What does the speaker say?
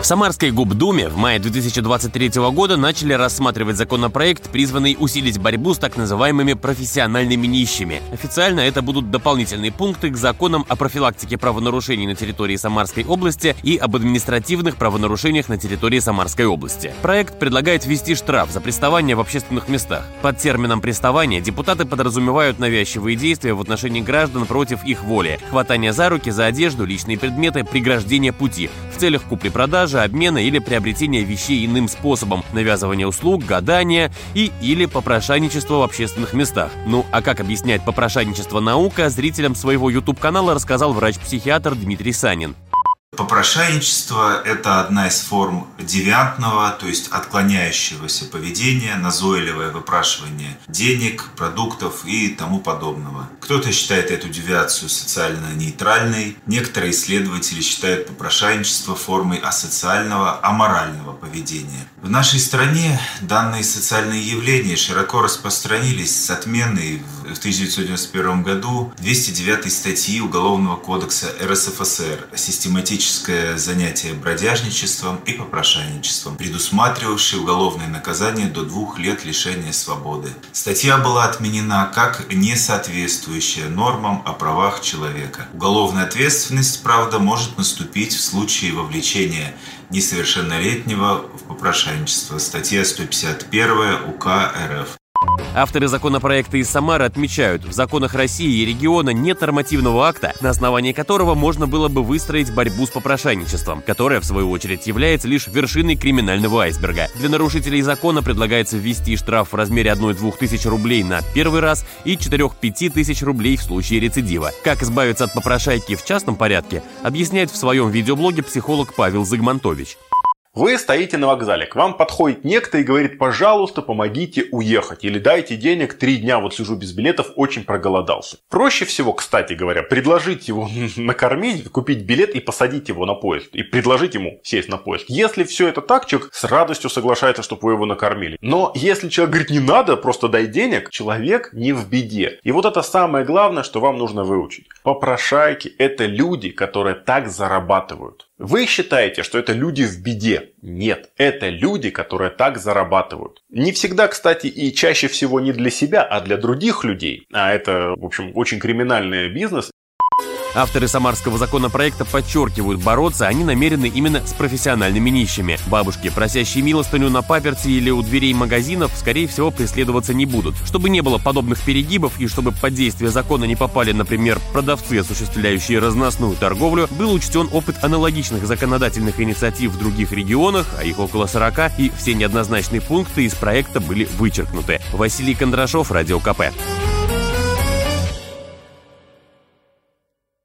В Самарской Губдуме в мае 2023 года начали рассматривать законопроект, призванный усилить борьбу с так называемыми профессиональными нищими. Официально это будут дополнительные пункты к законам о профилактике правонарушений на территории Самарской области и об административных правонарушениях на территории Самарской области. Проект предлагает ввести штраф за приставание в общественных местах. Под термином приставания депутаты подразумевают навязчивые действия в отношении граждан против их воли, хватание за руки, за одежду, личные предметы, преграждение пути в целях купли-продажи, продажи, обмена или приобретения вещей иным способом, навязывания услуг, гадания и или попрошайничество в общественных местах. Ну а как объяснять попрошайничество наука, зрителям своего YouTube-канала рассказал врач-психиатр Дмитрий Санин. Попрошайничество – это одна из форм девиантного, то есть отклоняющегося поведения, назойливое выпрашивание денег, продуктов и тому подобного. Кто-то считает эту девиацию социально нейтральной, некоторые исследователи считают попрошайничество формой асоциального, аморального поведения. В нашей стране данные социальные явления широко распространились с отменой в 1991 году 209 статьи Уголовного кодекса РСФСР «Систематически классическое занятие бродяжничеством и попрошайничеством, предусматривавшее уголовное наказание до двух лет лишения свободы. Статья была отменена как несоответствующая нормам о правах человека. Уголовная ответственность, правда, может наступить в случае вовлечения несовершеннолетнего в попрошайничество. Статья 151 УК РФ. Авторы законопроекта из Самары отмечают, в законах России и региона нет нормативного акта, на основании которого можно было бы выстроить борьбу с попрошайничеством, которое, в свою очередь, является лишь вершиной криминального айсберга. Для нарушителей закона предлагается ввести штраф в размере 1-2 тысяч рублей на первый раз и 4-5 тысяч рублей в случае рецидива. Как избавиться от попрошайки в частном порядке, объясняет в своем видеоблоге психолог Павел Загмантович. Вы стоите на вокзале, к вам подходит некто и говорит, пожалуйста, помогите уехать. Или дайте денег, три дня вот сижу без билетов, очень проголодался. Проще всего, кстати говоря, предложить его накормить, купить билет и посадить его на поезд. И предложить ему сесть на поезд. Если все это так, человек с радостью соглашается, чтобы вы его накормили. Но если человек говорит, не надо, просто дай денег, человек не в беде. И вот это самое главное, что вам нужно выучить. Попрошайки – это люди, которые так зарабатывают. Вы считаете, что это люди в беде. Нет, это люди, которые так зарабатывают. Не всегда, кстати, и чаще всего не для себя, а для других людей. А это, в общем, очень криминальный бизнес. Авторы самарского законопроекта подчеркивают, бороться они намерены именно с профессиональными нищими. Бабушки, просящие милостыню на паперти или у дверей магазинов, скорее всего, преследоваться не будут. Чтобы не было подобных перегибов и чтобы под действие закона не попали, например, продавцы, осуществляющие разносную торговлю, был учтен опыт аналогичных законодательных инициатив в других регионах, а их около 40, и все неоднозначные пункты из проекта были вычеркнуты. Василий Кондрашов, Радио КП.